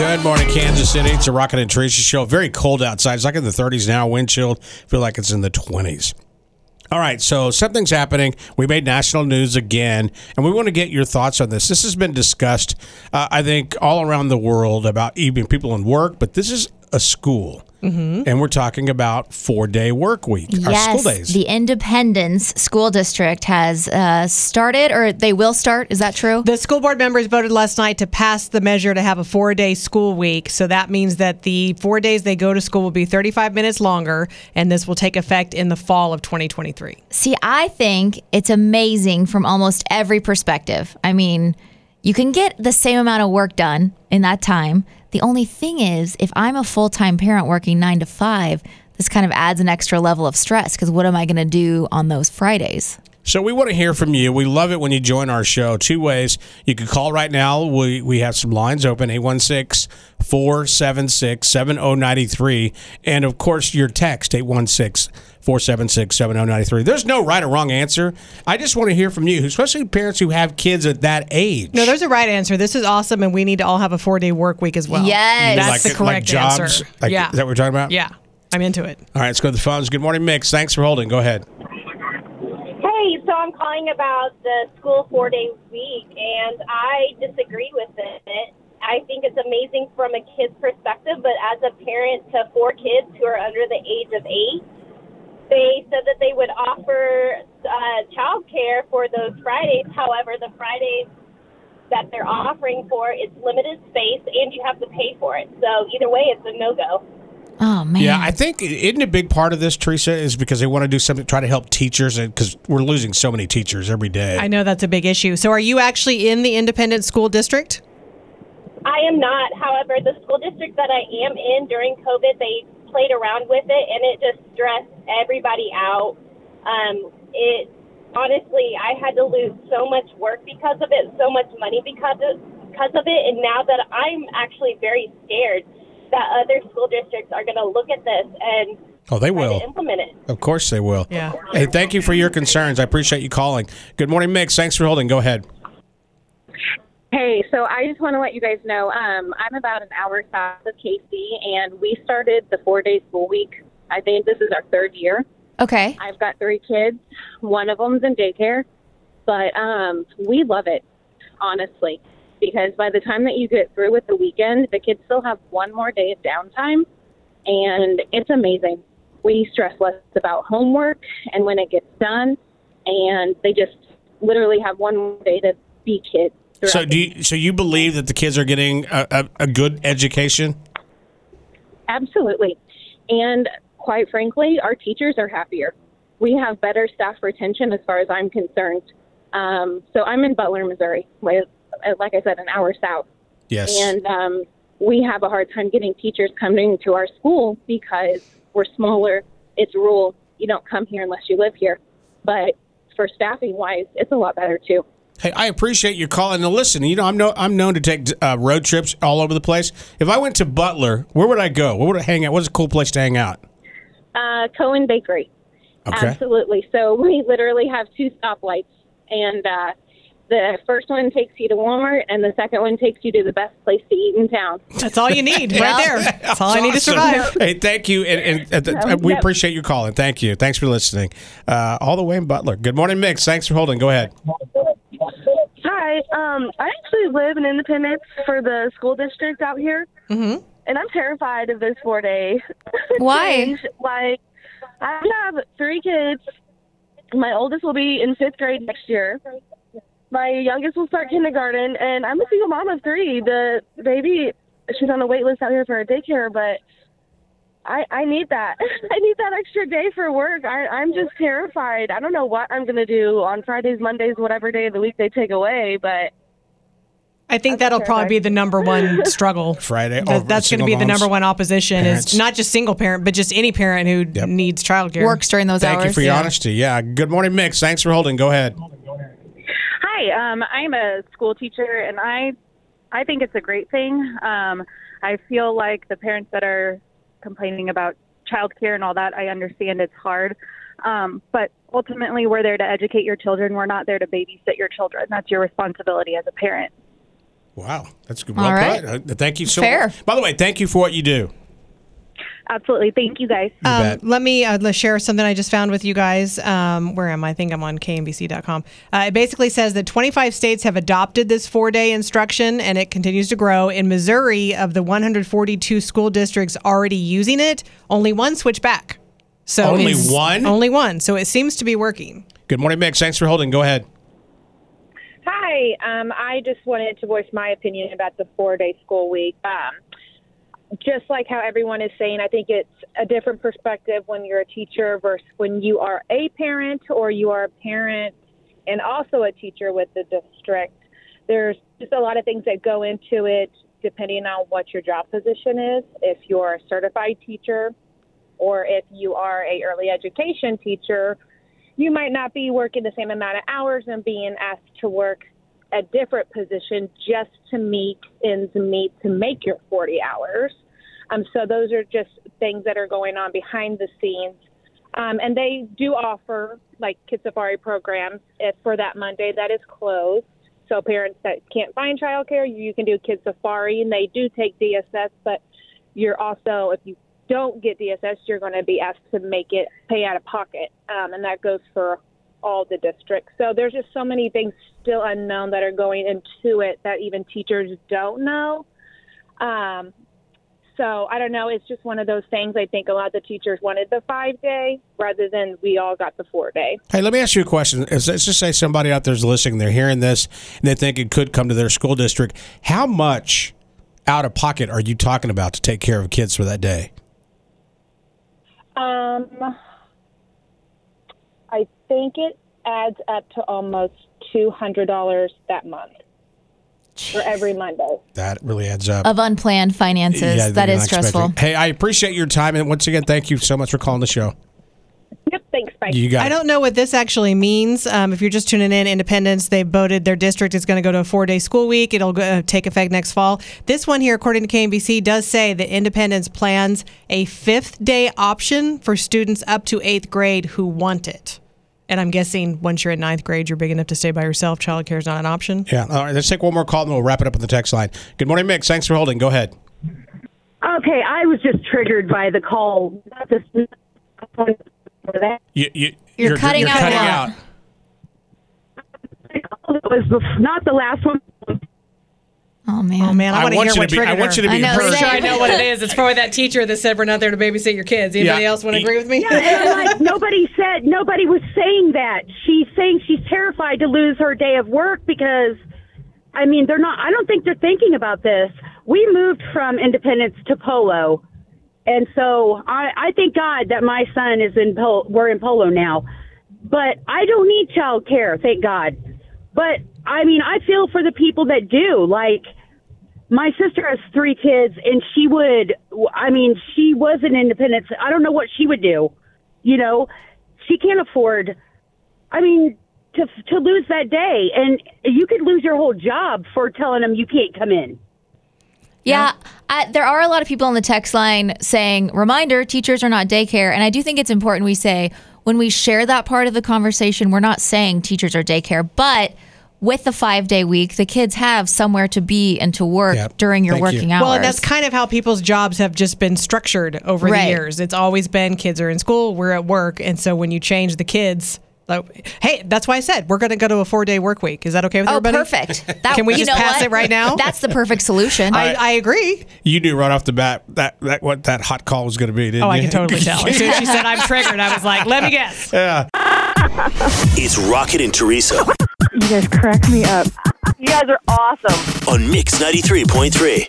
Good morning, Kansas City. It's a Rocket and Tracy show. Very cold outside. It's like in the 30s now. Wind chill. Feel like it's in the 20s. All right, so something's happening. We made national news again, and we want to get your thoughts on this. This has been discussed, uh, I think, all around the world about even people in work, but this is a school. Mm-hmm. And we're talking about four day work week, our yes, school days. the Independence School District has uh, started, or they will start. Is that true? The school board members voted last night to pass the measure to have a four day school week. So that means that the four days they go to school will be 35 minutes longer, and this will take effect in the fall of 2023. See, I think it's amazing from almost every perspective. I mean, you can get the same amount of work done in that time. The only thing is, if I'm a full time parent working nine to five, this kind of adds an extra level of stress because what am I going to do on those Fridays? So we want to hear from you. We love it when you join our show. Two ways. You can call right now. We, we have some lines open 816 476 7093. And of course, your text 816 476 7093. There's no right or wrong answer. I just want to hear from you, especially parents who have kids at that age. No, there's a right answer. This is awesome, and we need to all have a four day work week as well. Yes. That's like, the correct like jobs. answer. Like, yeah. Is that what we're talking about? yeah. I'm into it. All right, let's go to the phones. Good morning, Mix. Thanks for holding. Go ahead. So I'm calling about the school four day week, and I disagree with it. I think it's amazing from a kid's perspective, but as a parent to four kids who are under the age of eight, they said that they would offer uh, childcare for those Fridays. However, the Fridays that they're offering for it's limited space, and you have to pay for it. So either way, it's a no go. Oh, man. Yeah, I think isn't a big part of this, Teresa, is because they want to do something try to help teachers, because we're losing so many teachers every day. I know that's a big issue. So, are you actually in the Independence school district? I am not. However, the school district that I am in during COVID, they played around with it, and it just stressed everybody out. Um, it honestly, I had to lose so much work because of it, so much money because of because of it, and now that I'm actually very scared that other school districts are going to look at this and oh, they will. implement it. Of course they will. Yeah. Hey, thank you for your concerns. I appreciate you calling. Good morning, Mix. Thanks for holding. Go ahead. Hey, so I just want to let you guys know um, I'm about an hour south of Casey, and we started the four day school week. I think this is our third year. okay. I've got three kids. One of them's in daycare, but um, we love it, honestly, because by the time that you get through with the weekend, the kids still have one more day of downtime, and it's amazing. We stress less about homework and when it gets done, and they just literally have one more day to be kids. So do you, so you believe that the kids are getting a, a, a good education? Absolutely. And quite frankly, our teachers are happier. We have better staff retention as far as I'm concerned. Um, so I'm in Butler, Missouri, like, like I said, an hour south. Yes. And um, we have a hard time getting teachers coming to our school because we're smaller. It's rural. You don't come here unless you live here. But for staffing wise, it's a lot better too. Hey, I appreciate your call. And listen, you know, I'm no, I'm known to take uh, road trips all over the place. If I went to Butler, where would I go? Where would I hang out? What's a cool place to hang out? Uh, Cohen Bakery. Okay. Absolutely. So we literally have two stoplights, and uh, the first one takes you to Walmart, and the second one takes you to the best place to eat in town. That's all you need right there. That's all I need to survive. Hey, thank you, and, and uh, No, we no. appreciate you calling. Thank you. Thanks for listening. Uh, all the way in Butler. Good morning, Mix. Thanks for holding. Go ahead. Hi, um, I actually live in Independence for the school district out here, Mm-hmm. and I'm terrified of this four day. Why? Like, I have three kids. My oldest will be in fifth grade next year. My youngest will start kindergarten, and I'm a single mom of three. The baby, she's on a wait list out here for a daycare, but I I need that. I need that extra day for work. I I'm just terrified. I don't know what I'm gonna do on Fridays, Mondays, whatever day of the week they take away, but I think that'll probably be the number one struggle. Friday. That- that's going to single be the number one opposition parents. is not just single parent, but just any parent who Yep. needs childcare. Works during those Thank hours. Thank you for your honesty. Yeah. Good morning, Mix. Thanks for holding. Go ahead. Hi, um, I'm a school teacher, and I, I think it's a great thing. Um, I feel like the parents that are complaining about childcare and all that, I understand it's hard, um, but ultimately, we're there to educate your children. We're not there to babysit your children. That's your responsibility as a parent. Wow, that's good. All Well right. put. Uh, Thank you so Fair. much. By the way, thank you for what you do. Absolutely. Thank you guys. You Um, let me uh, let's share something I just found with you guys. Um, where am I? I think I'm on KMBC.com. Uh, it basically says that 25 states have adopted this four day instruction and it continues to grow. In Missouri, of the 142 school districts already using it, only one switched back. So Only one? Only one. So it seems to be working. Good morning, Mix. Thanks for holding. Go ahead. Hi, um, I just wanted to voice my opinion about the four day school week. Um, just like how everyone is saying, I think it's a different perspective when you're a teacher versus when you are a parent or you are a parent and also a teacher with the district. There's just a lot of things that go into it depending on what your job position is. If you're a certified teacher or if you are a early education teacher, you might not be working the same amount of hours and being asked to work a different position just to meet ends meet to make your 40 hours. Um, so those are just things that are going on behind the scenes. Um, and they do offer like Kid Safari programs if for that Monday that is closed. So parents that can't find childcare, you can do Kid Safari, and they do take DSS. But you're also, if you don't get DSS, you're going to be asked to make it pay out of pocket, um, and that goes for all the districts. So there's just so many things still unknown that are going into it that even teachers don't know. Um, so I don't know. It's just one of those things. I think a lot of the teachers wanted the five day rather than we all got the four day. Hey, let me ask you a question. Let's just say somebody out there's listening, they're hearing this, and they think it could come to their school district. How much out of pocket are you talking about to take care of kids for that day? Um, I think it adds up to almost two hundred dollars that month for every Monday. That really adds up. Of unplanned finances. Yeah, that you're is not stressful. expecting- Hey, I appreciate your time, and once again, thank you so much for calling the show. Yep. Thanks. Bye. You got I don't know what this actually means. Um, if you're just tuning in, Independence, they voted their district is going to go to a four day school week. It'll go, uh, take effect next fall. This one here, according to KMBC, does say that Independence plans a fifth day option for students up to eighth grade who want it. And I'm guessing once you're in ninth grade, you're big enough to stay by yourself. Childcare is not an option. Yeah. All right. Let's take one more call, and we'll wrap it up on the text line. Good morning, Mix. Thanks for holding. Go ahead. Okay, I was just triggered by the call. Not this- You, you, You're cutting out cutting lot. out. It was not the last one. Oh man. Oh man, I, I want to want hear you what to be- I want you to be I know, heard. Sure, I know what it is. It's probably that teacher that said we're not there to babysit your kids. Anybody Yeah. else want to agree with me? And I'm like, nobody said, nobody was saying that. She's saying she's terrified to lose her day of work because, I mean, they're not, I don't think they're thinking about this. We moved from Independence to Polo. And so I, I thank God that my son is in, Polo, we're in Polo now. But I don't need child care, thank God. But I mean, I feel for the people that do. Like, my sister has three kids and she would i mean she was an independent i don't know what she would do you know she can't afford i mean to to lose that day and you could lose your whole job for telling them you can't come in Yeah, I, there are a lot of people on the text line saying, reminder, teachers are not daycare. And I do think it's important we say when we share that part of the conversation, we're not saying teachers are daycare, but with the five day week, the kids have somewhere to be and to work Yep. during your Thank you. working hours. Well, and that's kind of how people's jobs have just been structured over Right. the years. It's always been kids are in school, we're at work, and so when you change the kids, like, hey, that's why I said we're going to go to a four day work week. Is that okay with Oh, everybody? perfect. That, Can we just pass what? it right now? That's the perfect solution. I, I agree. You knew right off the bat that, that what that hot call was going to be, didn't Oh, you? I can totally tell. As soon as she said I'm triggered, I was like, let me guess. yeah. It's Rocket and Teresa You guys crack me up. you guys are awesome on Mix 93.3.